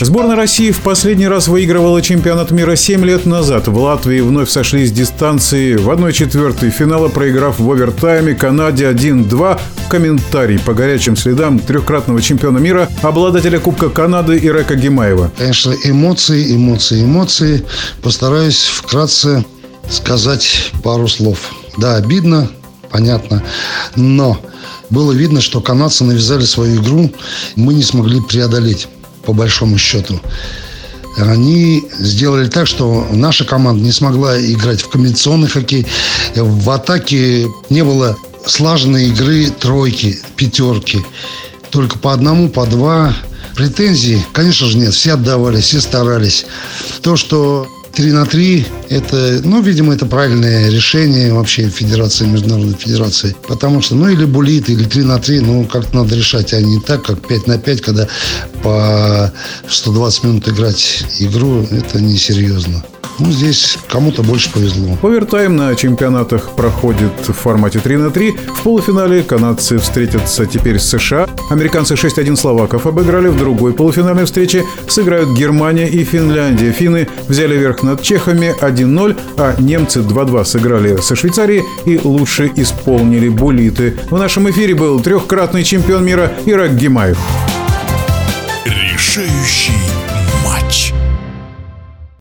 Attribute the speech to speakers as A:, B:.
A: Сборная России в последний раз выигрывала чемпионат мира 7 лет назад. В Латвии вновь сошлись дистанции в 1-4 финала, проиграв в овертайме Канаде 1-2. Комментарий по горячим следам трехкратного чемпиона мира, обладателя Кубка Канады Ирека Гимаева.
B: Конечно, эмоции, эмоции, эмоции. Постараюсь вкратце сказать пару слов. Да, обидно, понятно, но было видно, что канадцы навязали свою игру, мы не смогли преодолеть, по большому счету. Они сделали так, что наша команда не смогла играть в комбинационный хоккей. В атаке не было слаженной игры тройки, пятерки. Только по одному, по два. Претензий, конечно же, нет. Все отдавали, все старались. То, что 3 на 3 это, ну, видимо, это правильное решение вообще Федерации, Международной Федерации. Потому что, ну, или булит, или 3 на 3, ну, как-то надо решать, а не так, как 5 на 5, когда по 120 минут играть игру, это несерьезно. Ну, здесь кому-то больше повезло.
A: Овертайм на чемпионатах проходит в формате 3 на 3. В полуфинале канадцы встретятся теперь с США. Американцы 6-1 словаков обыграли. В другой полуфинальной встрече сыграют Германия и Финляндия. Финны взяли верх над чехами 1-0, а немцы 2-2 сыграли со Швейцарией и лучше исполнили булиты. В нашем эфире был трехкратный чемпион мира Ирак Гимаев.
C: Решающий